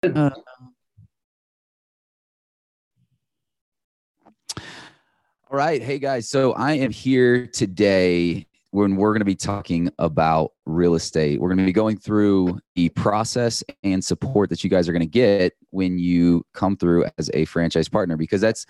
Uh, all right. Hey, guys. So I am here today when we're going to be talking about real estate. We're going to be going through the process and support that you guys are going to get when you come through as a franchise partner, because that's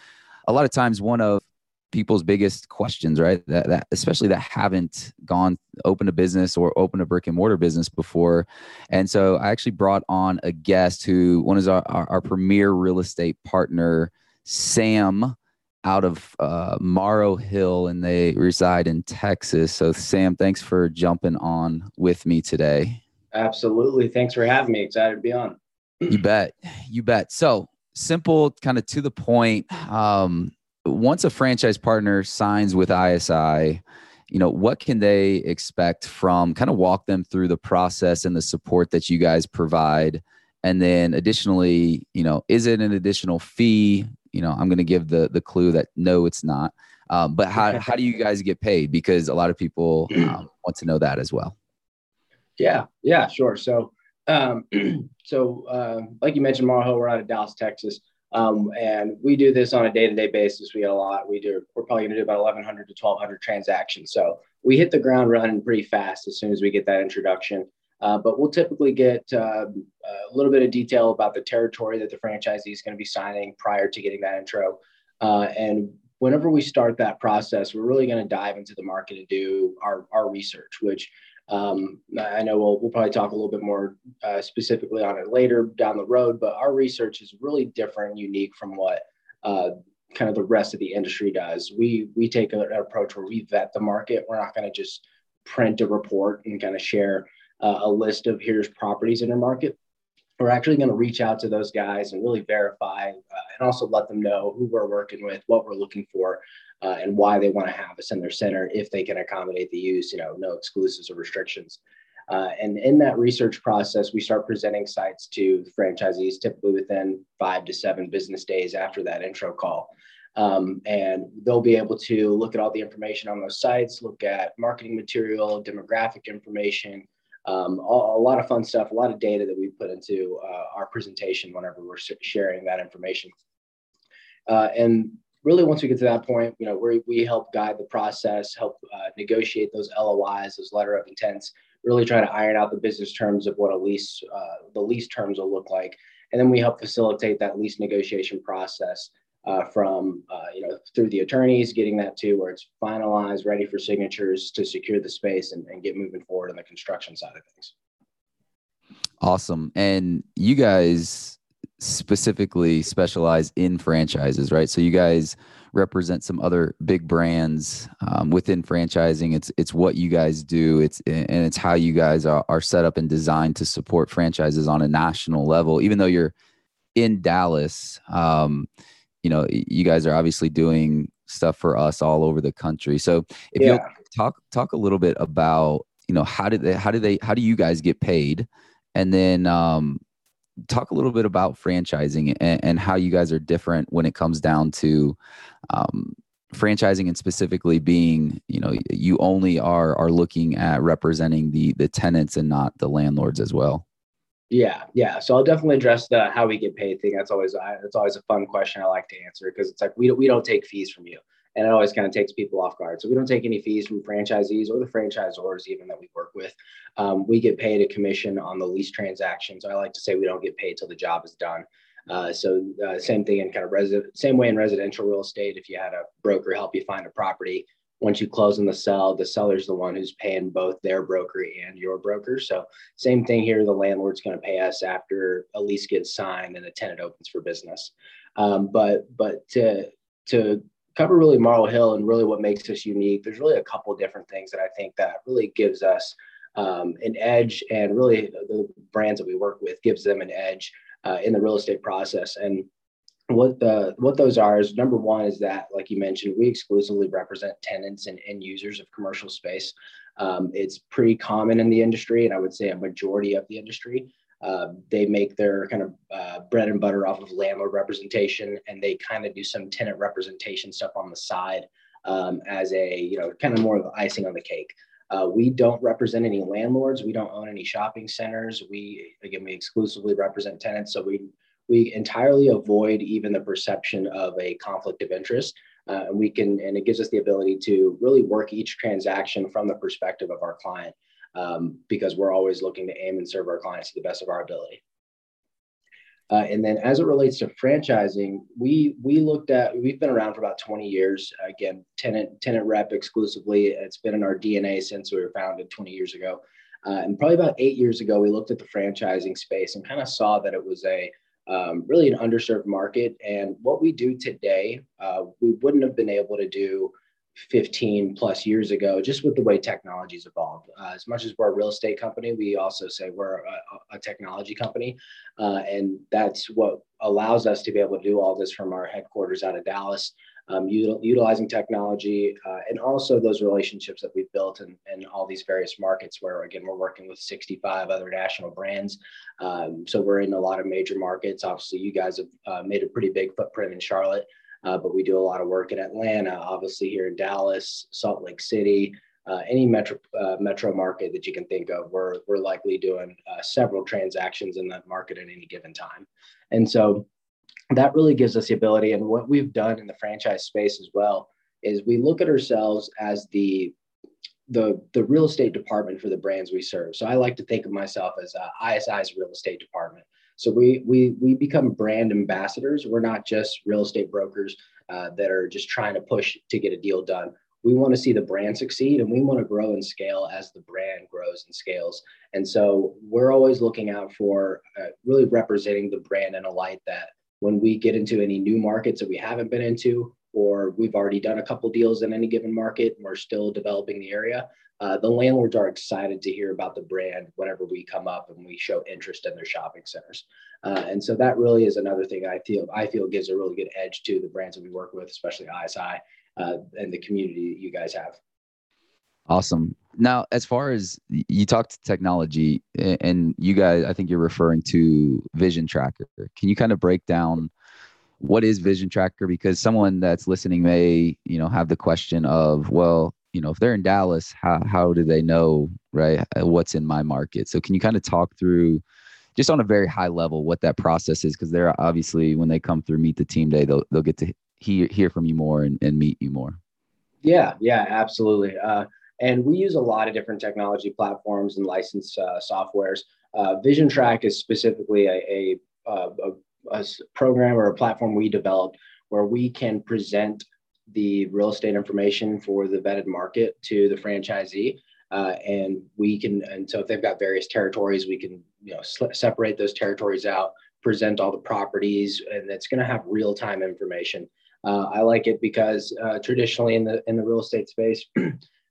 a lot of times one of people's biggest questions, right? That, that especially that haven't gone open a business or open a brick and mortar business before. And so I actually brought on a guest who one is our, our, our premier real estate partner, Sam out of uh, Morrow Hill and they reside in Texas. So Sam, thanks for jumping on with me today. Absolutely. Thanks for having me. Excited to be on. you bet. You bet. So simple, kind of to the point. Um, once a franchise partner signs with ISI, you know, what can they expect from kind of walk them through the process and the support that you guys provide? And then additionally, you know, is it an additional fee? You know, I'm going to give the the clue that no, it's not. Um, but how how do you guys get paid? Because a lot of people um, want to know that as well. Yeah, yeah, sure. So, um, so uh, like you mentioned, Morrow Hill, we're out of Dallas, Texas. Um, and we do this on a day-to-day basis. We get a lot. We do. We're probably going to do about 1,100 to 1,200 transactions. So we hit the ground running pretty fast as soon as we get that introduction. Uh, but we'll typically get uh, a little bit of detail about the territory that the franchisee is going to be signing prior to getting that intro. Uh, and whenever we start that process, we're really going to dive into the market and do our, our research, which um, I know we'll, we'll probably talk a little bit more uh, specifically on it later down the road, but our research is really different and unique from what uh, kind of the rest of the industry does. We we take an approach where we vet the market. We're not going to just print a report and kind of share uh, a list of here's properties in your market. We're actually going to reach out to those guys and really verify uh, and also let them know who we're working with, what we're looking for, uh, and why they want to have us in their center if they can accommodate the use, you know, no exclusives or restrictions. Uh, and in that research process, we start presenting sites to franchisees typically within five to seven business days after that intro call. Um, and they'll be able to look at all the information on those sites, look at marketing material, demographic information, um, a, lot of fun stuff, a lot of data that we put into uh, our presentation whenever we're sharing that information. Uh, and really once we get to that point, you know, we we help guide the process, help uh, negotiate those LOIs, those letter of intents, really try to iron out the business terms of what a lease, uh, the lease terms will look like. And then we help facilitate that lease negotiation process uh, from, uh, you know, through the attorneys, getting that to where it's finalized, ready for signatures to secure the space and, and get moving forward on the construction side of things. Awesome. And you guys specifically specialize in franchises, right? So you guys represent some other big brands um, within franchising. It's it's what you guys do. It's and it's how you guys are, are set up and designed to support franchises on a national level. Even though you're in Dallas, um, you know you guys are obviously doing stuff for us all over the country. So if yeah. you talk talk a little bit about you know how did they how do they how do you guys get paid, and then um, talk a little bit about franchising and, and, how you guys are different when it comes down to um, franchising and specifically being you know you only are are looking at representing the the tenants and not the landlords as well yeah yeah so i'll definitely address the how we get paid thing that's always that's always a fun question i like to answer because it's like we don't, we don't take fees from you and it always kind of takes people off guard. So we don't take any fees from franchisees or the franchisors even that we work with. Um, we get paid a commission on the lease transactions. I like to say we don't get paid till the job is done. Uh, so uh, same thing in kind of resident, same way in residential real estate. If you had a broker help you find a property, once you close on the sell, the seller's the one who's paying both their broker and your broker. So same thing here. The landlord's going to pay us after a lease gets signed and the tenant opens for business. Um, but but to to cover really Morrow Hill and really what makes us unique. There's really a couple different things that I think that really gives us um, an edge, and really the brands that we work with gives them an edge uh, in the real estate process. And what the what those are is number one is that, like you mentioned, we exclusively represent tenants and end users of commercial space. Um, it's pretty common in the industry, and I would say a majority of the industry uh, they make their kind of uh, bread and butter off of landlord representation, and they kind of do some tenant representation stuff on the side um, as a you know kind of more of the icing on the cake. Uh, we don't represent any landlords. We don't own any shopping centers. We again we exclusively represent tenants, so we we entirely avoid even the perception of a conflict of interest. Uh, and we can, and it gives us the ability to really work each transaction from the perspective of our client um, because we're always looking to aim and serve our clients to the best of our ability. Uh, and then as it relates to franchising, we we looked at we've been around for about 20 years. Again, tenant tenant rep exclusively. It's been in our DNA since we were founded 20 years ago. Uh, and probably about eight years ago, we looked at the franchising space and kind of saw that it was a um, really an underserved market. And what we do today, uh, we wouldn't have been able to do 15 plus years ago, just with the way technology's evolved. Uh, as much as we're a real estate company, we also say we're a, a technology company. Uh, and that's what allows us to be able to do all this from our headquarters out of Dallas, um, util- utilizing technology uh, and also those relationships that we've built in, in all these various markets where, again, we're working with 65 other national brands. Um, so we're in a lot of major markets. Obviously, you guys have uh, made a pretty big footprint in Charlotte. Uh, but we do a lot of work in Atlanta, obviously here in Dallas, Salt Lake City, uh, any metro uh, metro market that you can think of. We're we're likely doing uh, several transactions in that market at any given time, and so that really gives us the ability. And what we've done in the franchise space as well is we look at ourselves as the the the real estate department for the brands we serve. So I like to think of myself as uh, ISI's real estate department. So we we we become brand ambassadors. We're not just real estate brokers uh, that are just trying to push to get a deal done. We want to see the brand succeed, and we want to grow and scale as the brand grows and scales. And so we're always looking out for uh, really representing the brand in a light that when we get into any new markets that we haven't been into, or we've already done a couple deals in any given market and we're still developing the area, uh, the landlords are excited to hear about the brand whenever we come up and we show interest in their shopping centers. Uh, and so that really is another thing I feel I feel gives a really good edge to the brands that we work with, especially ISI uh, and the community that you guys have. Awesome. Now, as far as you talked to technology, and you guys, I think you're referring to Vision Tracker. Can you kind of break down what is Vision Tracker? Because someone that's listening may, you know, have the question of, well, you know if they're in dallas how, how do they know right uh, what's in my market so can you kind of talk through just on a very high level what that process is because they're obviously when they come through meet the team day they'll, they'll get to hear, hear from you more and, and meet you more yeah yeah absolutely uh, and we use a lot of different technology platforms and licensed uh, softwares uh, vision track is specifically a, a, uh, a, a program or a platform we developed where we can present the real estate information for the vetted market to the franchisee. Uh, and we can, and so if they've got various territories, we can, you know, sl- separate those territories out, present all the properties, and it's going to have real time information. Uh, I like it because uh, traditionally in the in the real estate space,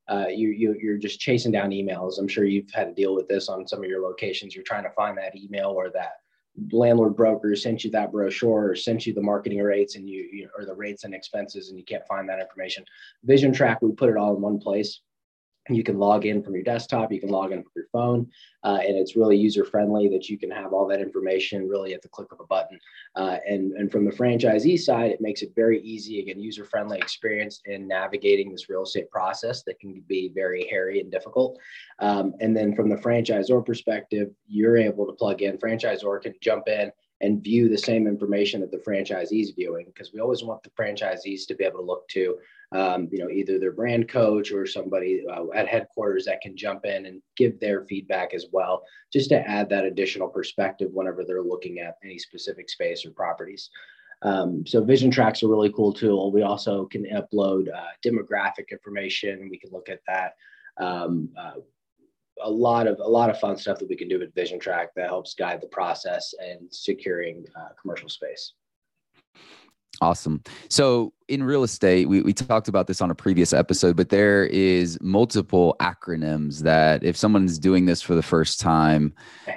uh, you, you you're just chasing down emails. I'm sure you've had to deal with this on some of your locations. You're trying to find that email or that landlord broker sent you that brochure or sent you the marketing rates and you, you or the rates and expenses and you can't find that information vision track we put it all in one place you can log in from your desktop you can log in from your phone uh, and it's really user friendly that you can have all that information really at the click of a button. Uh, and, and from the franchisee side it makes it very easy again user friendly experience in navigating this real estate process that can be very hairy and difficult. Um, and then from the franchisor perspective you're able to plug in franchisor can jump in and view the same information that the franchisees viewing because we always want the franchisees to be able to look to um, you know, either their brand coach or somebody uh, at headquarters that can jump in and give their feedback as well, just to add that additional perspective whenever they're looking at any specific space or properties. Um, so Vision Track's a really cool tool. We also can upload uh, demographic information. We can look at that. Um, uh, a lot of a lot of fun stuff that we can do with Vision Track that helps guide the process and securing uh, commercial space. Awesome. So in real estate, we, we talked about this on a previous episode, but there is multiple acronyms that if someone's doing this for the first time,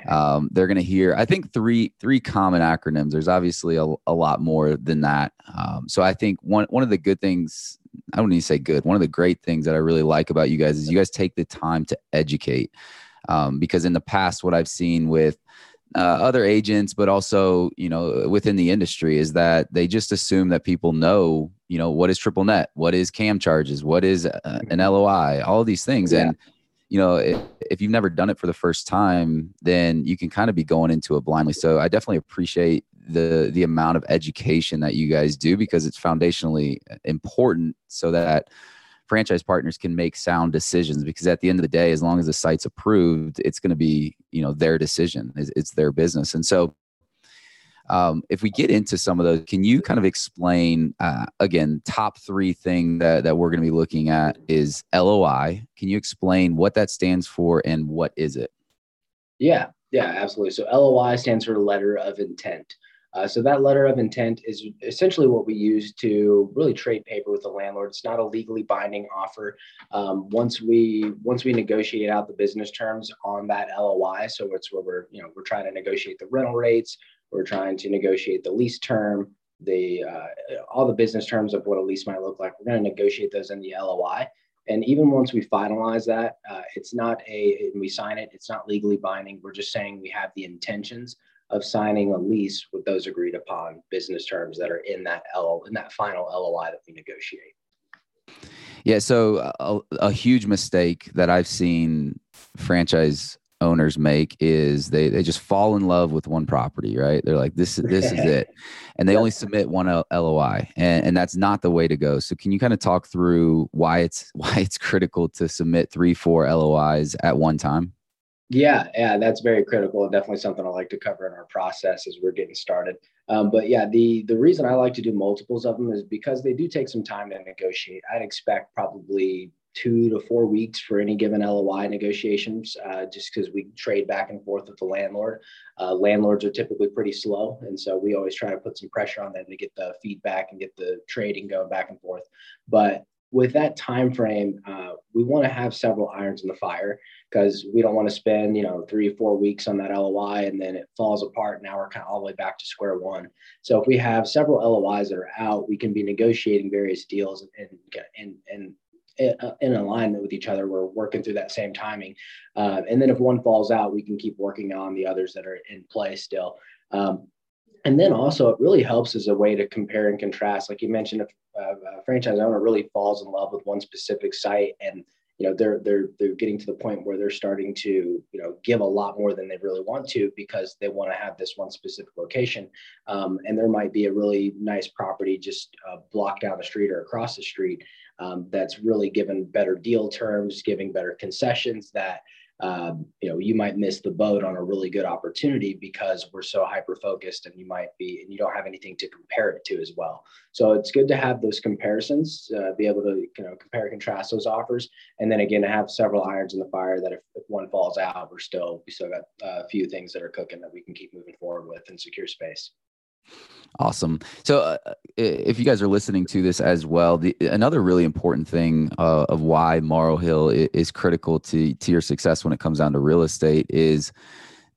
um, they're going to hear. I think three three common acronyms. There's obviously a, a lot more than that. Um, so I think one one of the good things I don't need to say good. One of the great things that I really like about you guys is you guys take the time to educate. Um, because in the past, what I've seen with uh, other agents, but also you know within the industry is that they just assume that people know you know what is triple net, what is CAM charges, what is uh, an mm-hmm. LOI, all these things, yeah. and you know, if, if you've never done it for the first time, then you can kind of be going into it blindly. So I definitely appreciate the the amount of education that you guys do because it's foundationally important so that franchise partners can make sound decisions because at the end of the day as long as the site's approved it's going to be you know their decision it's, it's their business and so um, if we get into some of those, can you kind of explain uh, again? Top three thing that that we're going to be looking at is LOI. Can you explain what that stands for and what is it? Yeah, yeah, absolutely. So LOI stands for letter of intent. Uh, so that letter of intent is essentially what we use to really trade paper with the landlord. It's not a legally binding offer. Um, once we once we negotiate out the business terms on that LOI, so it's where we're you know we're trying to negotiate the rental rates, we're trying to negotiate the lease term, the uh, all the business terms of what a lease might look like. We're going to negotiate those in the LOI. And even once we finalize that, uh, it's not a we sign it. It's not legally binding. We're just saying we have the intentions of signing a lease with those agreed upon business terms that are in that L in that final LOI that we negotiate. Yeah, so uh, a, a huge mistake that I've seen franchise owners make is they they just fall in love with one property, right? They're like, this is this is it, and they only submit one LOI, and, and that's not the way to go. So, can you kind of talk through why it's why it's critical to submit three, four LOIs at one time? Yeah, yeah, that's very critical and definitely something I like to cover in our process as we're getting started. Um, but yeah, the the reason I like to do multiples of them is because they do take some time to negotiate. I'd expect probably two to four weeks for any given LOI negotiations, uh, just because we trade back and forth with the landlord. Uh, landlords are typically pretty slow, and so we always try to put some pressure on them to get the feedback and get the trading going back and forth. But with that time frame, uh, we want to have several irons in the fire because we don't want to spend you know three or four weeks on that LOI and then it falls apart. Now we're kind of all the way back to square one. So if we have several LOIs that are out, we can be negotiating various deals and and and uh, in alignment with each other. We're working through that same timing. Uh, and then if one falls out, we can keep working on the others that are in play still. Um, and then also, it really helps as a way to compare and contrast. Like you mentioned, if a franchise owner really falls in love with one specific site and you know they're they're they're getting to the point where they're starting to you know give a lot more than they really want to because they want to have this one specific location. Um, and there might be a really nice property just a block down the street or across the street um, that's really given better deal terms, giving better concessions that um, you know you might miss the boat on a really good opportunity because we're so hyper focused and you might be and you don't have anything to compare it to as well. So it's good to have those comparisons uh, be able to you know compare and contrast those offers. And then again have several irons in the fire that if, if one falls out we're still we still got a few things that are cooking that we can keep moving forward with and secure space Awesome. So, uh, uh if you guys are listening to this as well, the, another really important thing uh, of why Morrow Hill is, is, critical to to your success when it comes down to real estate is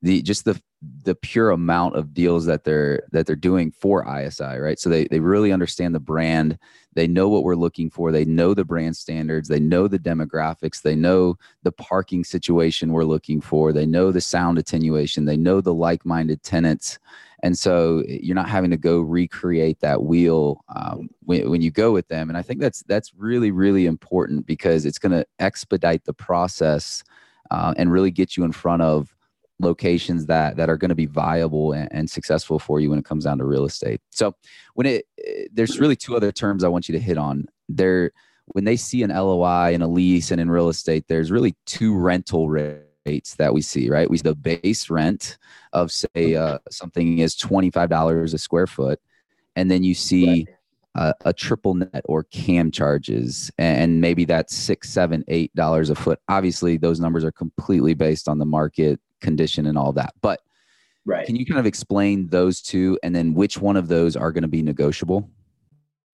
the just the the pure amount of deals that they're that they're doing for ISI, right? So they they really understand the brand. They know what we're looking for. They know the brand standards. They know the demographics. They know the parking situation we're looking for. They know the sound attenuation. They know the like-minded tenants and so you're not having to go recreate that wheel um, when, when you go with them and i think that's that's really really important because it's going to expedite the process uh, and really get you in front of locations that that are going to be viable and, and, successful for you when it comes down to real estate so when it there's really two other terms i want you to hit on there when they see an loi and a lease and in real estate there's really two rental rates that we see, right? We see the base rent of say uh, something is twenty five dollars a square foot, and then you see right. A triple net or CAM charges, and maybe that's six, seven, eight dollars a foot. Obviously, those numbers are completely based on the market condition and all that, but. Right. Can you kind of explain those two and then which one of those are going to be negotiable?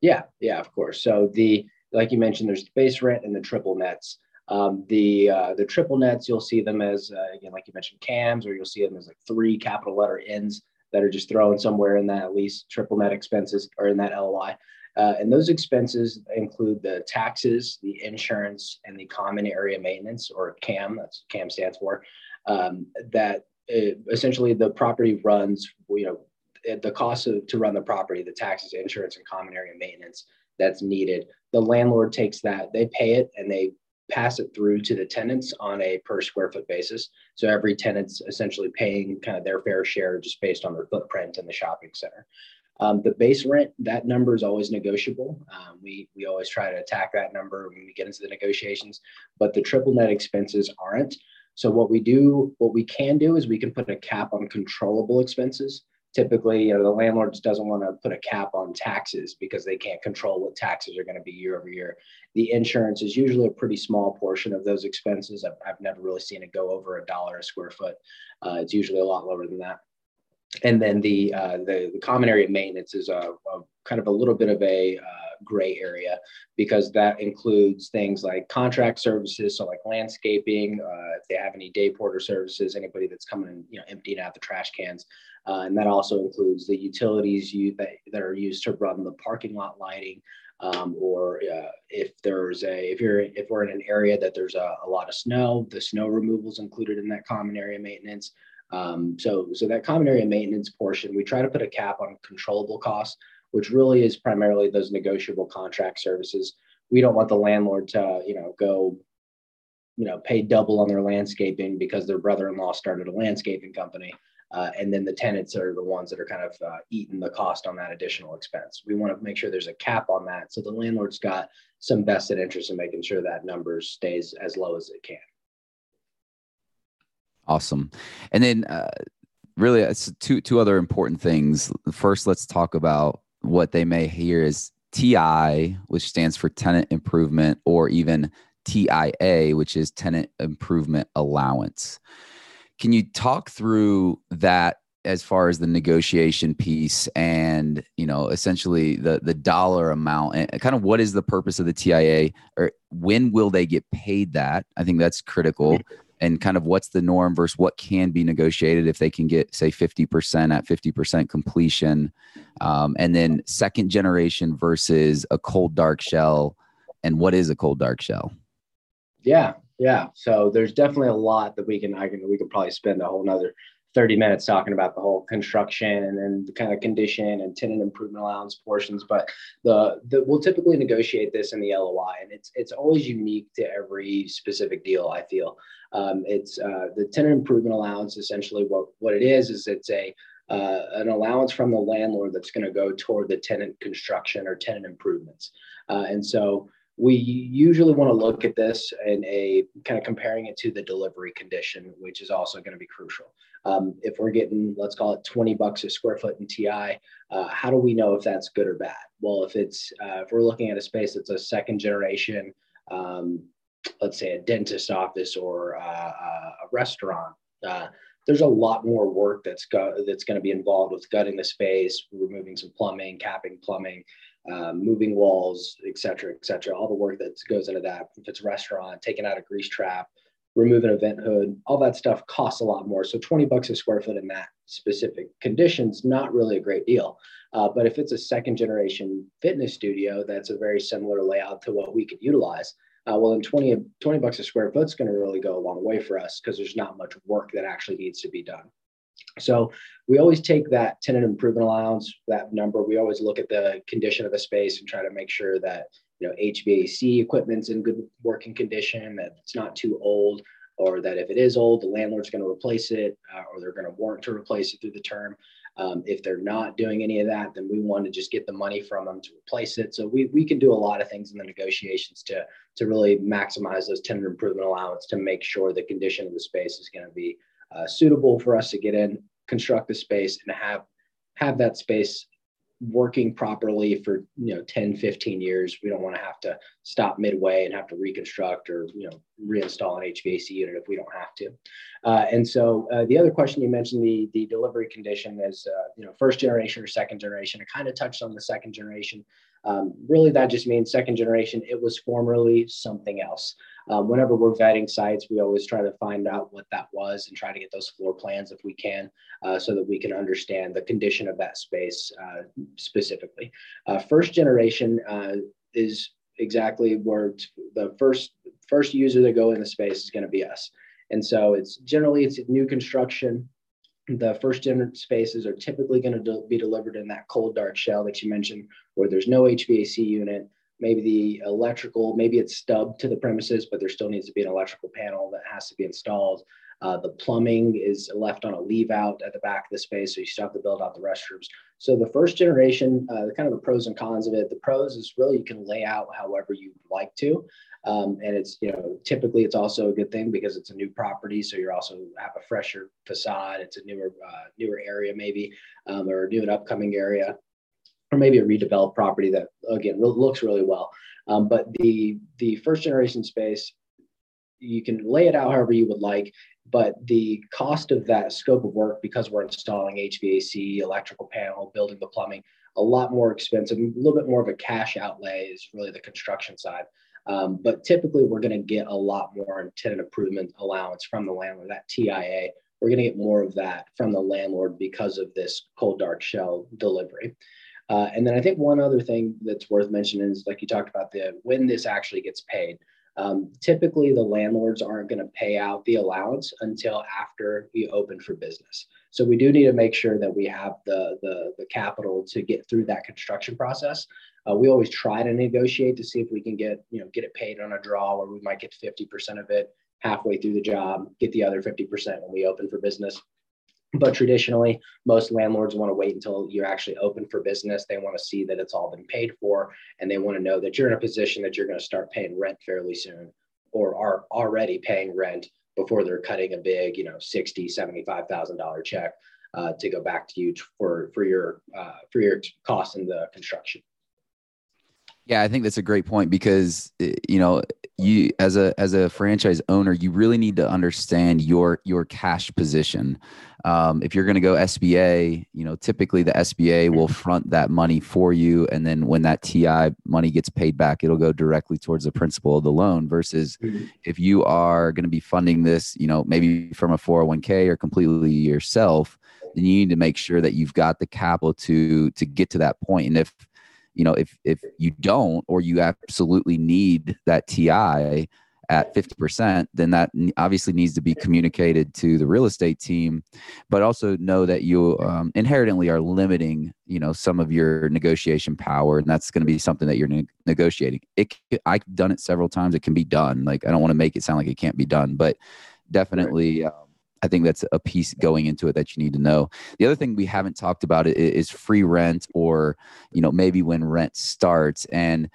Yeah, yeah, of course. So the like you mentioned, there's the base rent and the triple nets. Um, the uh, the triple nets, you'll see them as uh, again, like you mentioned, cams, or you'll see them as like three capital letter N's that are just thrown somewhere in that lease triple net expenses or in that LOI. Uh, and those expenses include the taxes, the insurance, and the common area maintenance, or CAM. That's CAM stands for. Um, that it, uh, essentially the property runs. You know, the cost of, to run the property, the taxes, insurance, and common area maintenance that's needed. The landlord takes that, they pay it, and they pass it through to the tenants on a per square foot basis. So every tenant's essentially paying kind of their fair share just based on their footprint in the shopping center. Um, the base rent, that number is always negotiable. Um, we, we always try to attack that number when we get into the negotiations, but the triple net expenses aren't. So what we do, what we can do is we can put a cap on controllable expenses. Typically, you know, the landlord doesn't want to put a cap on taxes because they can't control what taxes are going to be year over year. The insurance is usually a pretty small portion of those expenses. I've, I've never really seen it go over a dollar a square foot. Uh, it's usually a lot lower than that and then the, uh, the, the common area maintenance is a, a, kind of a little bit of a uh, gray area because that includes things like contract services, so like landscaping, uh, if they have any day porter services, anybody that's coming and you know emptying out the trash cans, uh, and that also includes the utilities you, that, that are used to run the parking lot lighting. Um, or uh, if there's a if you're if we're in an area that there's a, a lot of snow, the snow removal is included in that common area maintenance. Um, so, so that common area maintenance portion, we try to put a cap on controllable costs, which really is primarily those negotiable contract services. We don't want the landlord to, you know, go, you know, pay double on their landscaping because their brother-in-law started a landscaping company. Uh, and then the tenants are the ones that are kind of uh, eating the cost on that additional expense. We want to make sure there's a cap on that, so the landlord's got some vested interest in making sure that number stays as low as it can. Awesome. And then, uh, really, it's two two other important things. First, let's talk about what they may hear is TI, which stands for tenant improvement, or even TIA, which is tenant improvement allowance. Can you talk through that as far as the negotiation piece and you know essentially the the dollar amount and kind of what is the purpose of the TIA or when will they get paid that? I think that's critical. And kind of what's the norm versus what can be negotiated if they can get say 50% at 50% completion um, and then second generation versus a cold dark shell and what is a cold dark shell? Yeah yeah so there's definitely a lot that we can i can we could probably spend a whole nother 30 minutes talking about the whole construction and the kind of condition and tenant improvement allowance portions but the, the we'll typically negotiate this in the loi and it's it's always unique to every specific deal i feel. Um, it's uh, the tenant improvement allowance essentially what what it is is it's a uh, an allowance from the landlord that's going to go toward the tenant construction or tenant improvements. Uh, and so we usually want to look at this in a kind of comparing it to the delivery condition, which is also going to be crucial. Um, if we're getting, let's call it 20 bucks a square foot in TI, uh, how do we know if that's good or bad? Well, if it's, uh, if we're looking at a space that's a second generation, um, let's say a dentist office or uh, uh a restaurant, uh, there's a lot more work that's go- that's going to be involved with gutting the space, removing some plumbing, capping plumbing, um, moving walls, et cetera, et cetera. All the work that goes into that. If it's a restaurant, taking out a grease trap, removing a vent hood, all that stuff costs a lot more. So 20 bucks a square foot in that specific conditions, not really a great deal. Uh, but if it's a second generation fitness studio, that's a very similar layout to what we could utilize. Uh, well, then 20, 20 bucks a square foot is going to really go a long way for us because there's not much work that actually needs to be done. So we always take that tenant improvement allowance, that number. We always look at the condition of the space and try to make sure that you know HVAC equipment's in good working condition, that it's not too old, or that if it is old, the landlord's going to replace it, uh, or they're going to warrant to replace it through the term. Um, if they're not doing any of that, then we want to just get the money from them to replace it. So we, we can do a lot of things in the negotiations to to really maximize those tenant improvement allowance to make sure the condition of the space is going to be uh, suitable for us to get in, construct the space, and have have that space working properly for you know 10 15 years we don't want to have to stop midway and have to reconstruct or you know reinstall an hvac unit if we don't have to uh, and so uh, the other question you mentioned the the delivery condition is uh, you know first generation or second generation i kind of touched on the second generation um, really, that just means second generation. It was formerly something else. Um, whenever we're vetting sites, we always try to find out what that was and try to get those floor plans if we can, uh, so that we can understand the condition of that space uh, specifically. Uh, first generation uh, is exactly where the first first user that go in the space is going to be us. And so it's generally it's new construction the first gen spaces are typically going to de- be delivered in that cold dark shell that you mentioned where there's no hvac unit maybe the electrical, maybe it's stubbed to the premises, but there still needs to be an electrical panel that has to be installed. Uh, the plumbing is left on a leave out at the back of the space, so you still have to build out the restrooms. So the first generation, uh, kind of the pros and cons of it. The pros is really you can lay out however you like to, um, and it's you know typically it's also a good thing because it's a new property, so you're also have a fresher facade. It's a newer uh, newer area maybe, um, or a new and upcoming area or maybe a redeveloped property that again looks really well. Um, but the the first generation space, you can lay it out however you would like, but the cost of that scope of work because we're installing HVAC, electrical panel, building the plumbing, a lot more expensive, a little bit more of a cash outlay is really the construction side. Um, but typically, we're going to get a lot more in tenant improvement allowance from the landlord, that TIA. We're going to get more of that from the landlord because of this cold dark shell delivery. Uh, and then I think one other thing that's worth mentioning is like you talked about the when this actually gets paid. Um, typically, the landlords aren't going to pay out the allowance until after we open for business. So we do need to make sure that we have the the, the capital to get through that construction process. Uh, we always try to negotiate to see if we can get you know get it paid on a draw, where we might get 50% of it halfway through the job, get the other 50% when we open for business. But traditionally, most landlords want to wait until you're actually open for business. They want to see that it's all been paid for, and they want to know that you're in a position that you're going to start paying rent fairly soon, or are already paying rent before they're cutting a big, you know, sixty, seventy-five thousand dollar check uh, to go back to you for for your uh, for your costs in the construction. Yeah, I think that's a great point because eh, you know you as a as a franchise owner, you really need to understand your your cash position. Um, if you're going to go SBA, you know typically the SBA will front that money for you, and then when that TI money gets paid back, it'll go directly towards the principal of the loan. Versus mm-hmm. if you are going to be funding this, you know maybe from a 401k or completely yourself, then you need to make sure that you've got the capital to to get to that point. And if you know if if you don't or you absolutely need that ti at 50% then that obviously needs to be communicated to the real estate team. But also know that you um, inherently are limiting you know some of your negotiation power and that's going to be something that you're ne- negotiating. It i've done it several times. It can be done. Like i don't want to make it sound like it can't be done but definitely um, I think that's a piece going into it that you need to know. The other thing we haven't talked about is free rent or, you know, maybe when rent starts. And,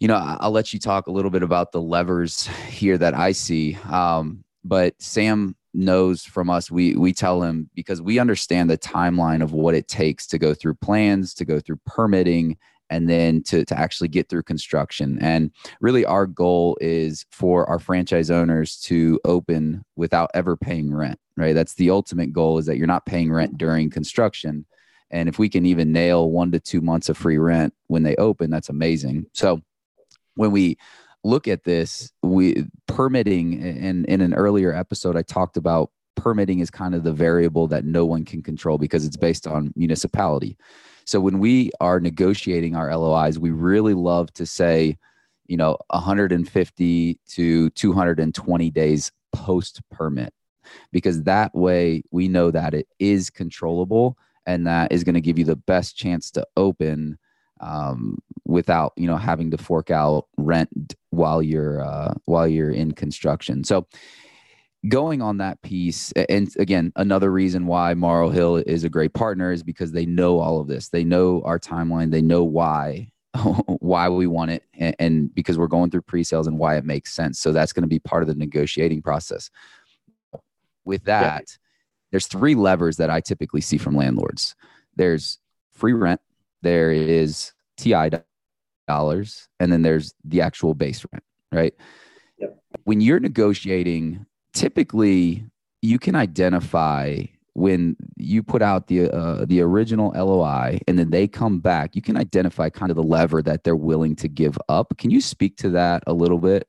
you know, I'll let you talk a little bit about the levers here that I see. Um, but Sam knows from us, we we tell him because we understand the timeline of what it takes to go through plans, to go through permitting, and then to, to actually get through construction. And really, our goal is for our franchise owners to open without ever paying rent, right? That's the ultimate goal is that you're not paying rent during construction. And if we can even nail one to two months of free rent when they open, that's amazing. So when we look at this, we permitting and in an earlier episode, I talked about permitting is kind of the variable that no one can control because it's based on municipality. So when we are negotiating our LOIs, we really love to say, you know, 150 to 220 days post permit, because that way we know that it is controllable and that is going to give you the best chance to open um, without you know having to fork out rent while you're uh, while you're in construction. So going on that piece and again another reason why morrow hill is a great partner is because they know all of this. They know our timeline. They know why why we want it and, and, because we're going through pre-sales and why it makes sense. So that's going to be part of the negotiating process. With that yeah. there's three levers that i typically see from landlords. There's free rent there is ti dollars and then there's the actual base rent right? Yep. when you're negotiating typically you can identify when you put out the uh, the original LOI and then they come back, you can identify kind of the lever that they're willing to give up. Can you speak to that a little bit?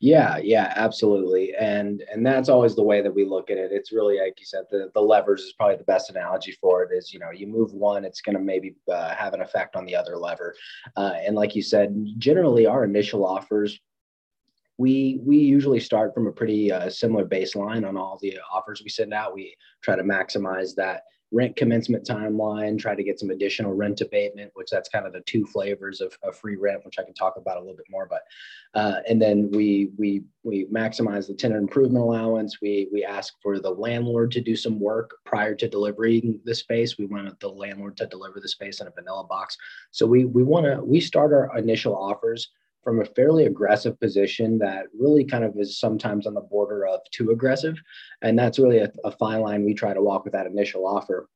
Yeah, yeah, absolutely. And and that's always the way that we look at it. It's really like you said, the the levers is probably the best analogy for it. Is you know you move one, it's going to maybe uh, have an effect on the other lever. Uh, and like you said, generally our initial offers we we usually start from a pretty uh, similar baseline on all the offers we send out. We try to maximize that rent commencement timeline, try to get some additional rent abatement, which that's kind of the two flavors of, of free rent, which I can talk about a little bit more. But uh, and then we we we maximize the tenant improvement allowance. We we ask for the landlord to do some work prior to delivering the space. We want the landlord to deliver the space in a vanilla box. So we we want to we start our initial offers from a fairly aggressive position that really kind of is sometimes on the border of too aggressive. And that's really a, a fine line we try to walk with that initial offer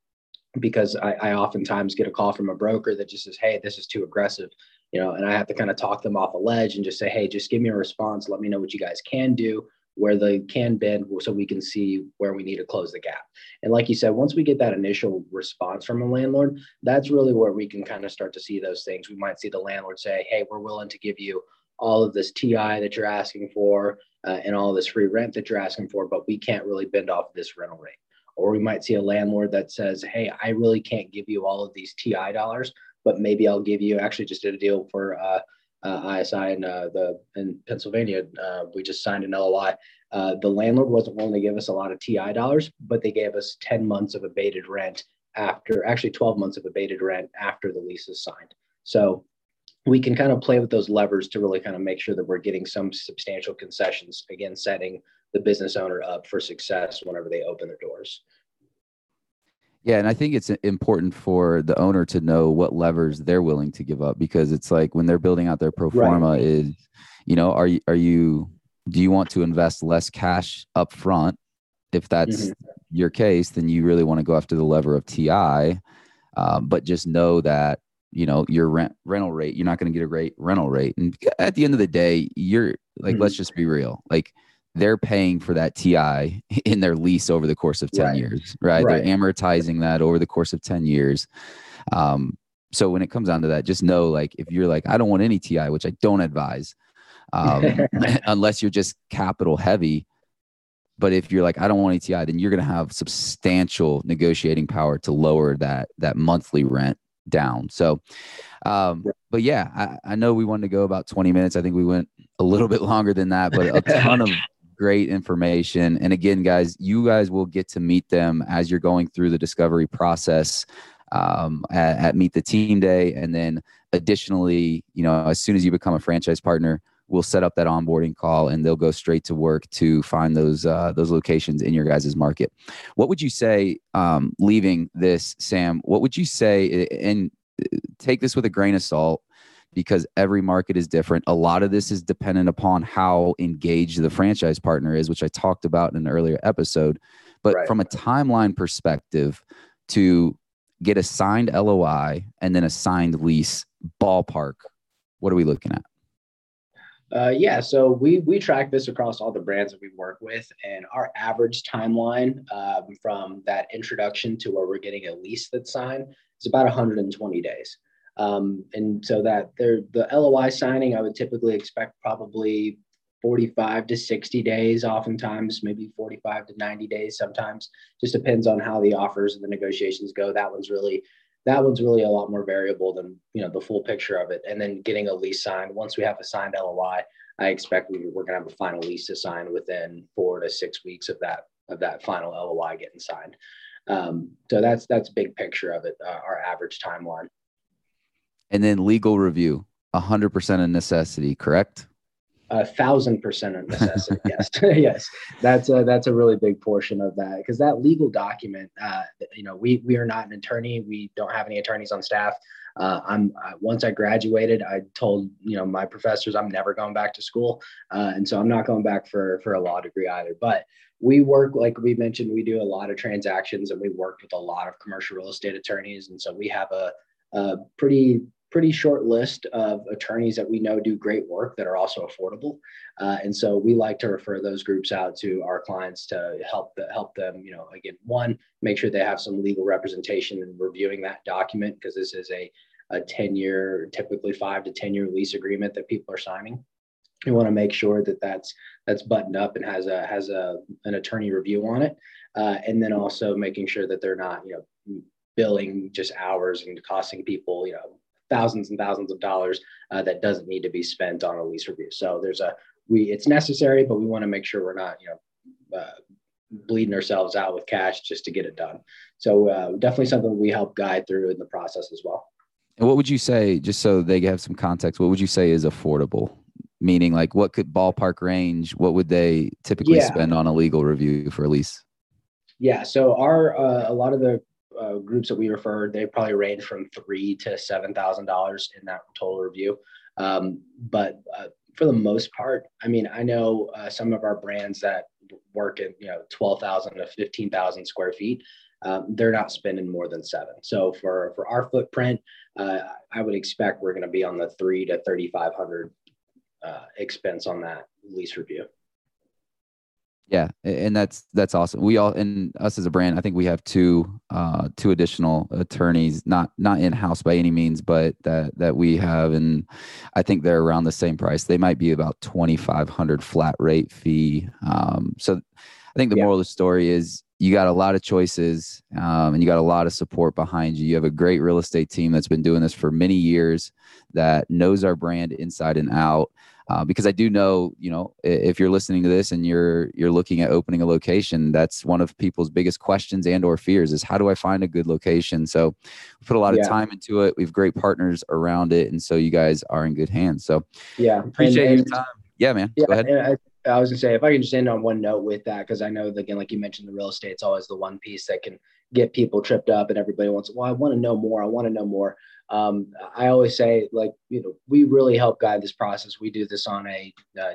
because I, I, oftentimes get a call from a broker that just says, Hey, this is too aggressive, you know, and I have to kind of talk them off a ledge and just say, Hey, just give me a response. Let me know what you guys can do where they can bend so we can see where we need to close the gap. And like you said, once we get that initial response from a landlord, that's really where we can kind of start to see those things. We might see the landlord say, Hey, we're willing to give you all of this TI that you're asking for uh, and all this free rent that you're asking for, but we can't really bend off this rental rate. Or we might see a landlord that says, Hey, I really can't give you all of these TI dollars, but maybe I'll give you actually just did a deal for uh, uh, ISI in uh, the in Pennsylvania. Uh, we just signed an LOI. Uh, the landlord wasn't willing to give us a lot of TI dollars, but they gave us 10 months of abated rent after, actually 12 months of abated rent after the lease is signed. So we can kind of play with those levers to really kind of make sure that we're getting some substantial concessions. Again, setting the business owner up for success whenever they open their doors. Yeah, and I think it's important for the owner to know what levers they're willing to give up because it's like when they're building out their pro forma right. is, you know, are you are you do you want to invest less cash up front? If that's mm-hmm. your case, then you really want to go after the lever of TI. Um, but just know that you know your rent rental rate you're not going to get a great rental rate and at the end of the day you're like mm-hmm. let's just be real like they're paying for that TI in their lease over the course of 10 right. years, right? right? They're amortizing that over the course of 10 years. Um, so when it comes down to that, just know like if you're like, I don't want any TI, which I don't advise, um, unless you're just capital heavy. But if you're like, I don't want any TI, then you're going to have substantial negotiating power to lower that that monthly rent down. So, um, but yeah, I, I know we wanted to go about 20 minutes. I think we went a little bit longer than that, but a ton of great information. And again, guys, you guys will get to meet them as you're going through the discovery process um, at, at Meet the Team Day. And then additionally, you know, as soon as you become a franchise partner, we'll set up that onboarding call and they'll go straight to work to find those uh, those locations in your guys' market. What would you say, um, leaving this, Sam? What would you say, and take this with a grain of salt, because every market is different. A lot of this is dependent upon how engaged the franchise partner is, which I talked about in an earlier episode. But right. from a timeline perspective, to get a signed LOI and then a signed lease ballpark, what are we looking at? Uh, yeah, so we we track this across all the brands that we work with, and our average timeline um, from that introduction to where we're getting a lease that's signed is about 120 days. Um, and so that the LOI signing, I would typically expect probably 45 to 60 days, oftentimes maybe 45 to 90 days sometimes. Just depends on how the offers and the negotiations go. That one's really that one's really a lot more variable than you know the full picture of it. And then getting a lease signed. Once we have a signed LOI, I expect we, we're going to have a final lease to sign within four to six weeks of that of that final LOI getting signed. Um, so that's that's big picture of it. Uh, our average timeline. And then legal review, 100% a necessity, correct? A thousand percent a necessity. yes, yes, that's a, that's a really big portion of that because that legal document. Uh, you know, we we are not an attorney. We don't have any attorneys on staff. Uh, I'm uh, once I graduated, I told you know my professors I'm never going back to school, uh, and so I'm not going back for for a law degree either. But we work like we mentioned, we do a lot of transactions, and we work with a lot of commercial real estate attorneys, and so we have a, a pretty pretty short list of attorneys that we know do great work that are also affordable. Uh, and so we like to refer those groups out to our clients to help the, help them, you know, again, one, make sure they have some legal representation and reviewing that document because this is a, a 10 year, typically five to 10 year lease agreement that people are signing. We want to make sure that that's that's buttoned up and has a has a an attorney review on it, uh, and then also making sure that they're not you know billing just hours and costing people you know thousands and thousands of dollars uh, that doesn't need to be spent on a lease review. So there's a we it's necessary, but we want to make sure we're not you know uh, bleeding ourselves out with cash just to get it done. So uh, definitely something we help guide through in the process as well. And what would you say, just so they have some context, what would you say is affordable? Meaning, like, what could ballpark range? What would they typically yeah. spend on a legal review for a lease? Yeah. So our uh, a lot of the uh, groups that we refer, they probably range from three to seven thousand dollars in that total review. Um, but uh, for the most part, I mean, I know uh, some of our brands that work in you know twelve thousand to fifteen thousand square feet. Um, they're not spending more than seven. So for for our footprint, uh, I would expect we're going to be on the three to thirty five hundred uh, expense on that lease review. Yeah, and that's that's awesome. We all and us as a brand, I think we have two uh, two additional attorneys, not not in house by any means, but that that we have, and I think they're around the same price. They might be about twenty five hundred flat rate fee. Um, so I think the yeah. moral of the story is you got a lot of choices um, and you got a lot of support behind you. You have a great real estate team that's been doing this for many years that knows our brand inside and out uh, because I do know, you know, if you're listening to this and you're you're looking at opening a location, that's one of people's biggest questions and or fears is how do I find a good location? So we put a lot yeah. of time into it. We have great partners around it, and so you guys are in good hands. So yeah, appreciate and, your time. Yeah, man. Yeah, Go ahead. I, was gonna say if I can just end on one note with that because I know that, again, like you mentioned, the real estate's always the one piece that can get people tripped up, and everybody wants. Well, I want to know more. I want to know more um, I always say, like, you know, we really help guide this process. We do this on a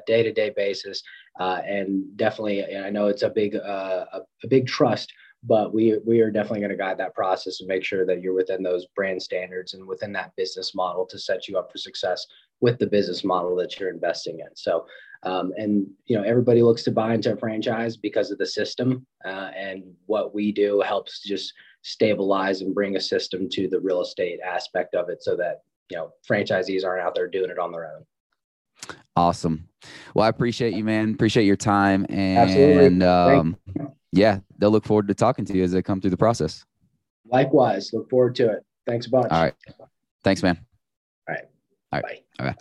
day to day basis. Uh, and definitely, I know it's a big, uh, a, a, big trust, but we, we are definitely going to guide that process and make sure that you're within those brand standards and within that business model to set you up for success with the business model that you're investing in. So, um, and you know, everybody looks to buy into a franchise because of the system, uh, and what we do helps just stabilize and bring a system to the real estate aspect of it so that you know franchisees aren't out there doing it on their own. Awesome. Well i appreciate you man. Appreciate your time and um, yeah they'll look forward to talking to you as they come through the process. Likewise. Look forward to it. Thanks a bunch. All right. Thanks man. All right. All right. Bye. all right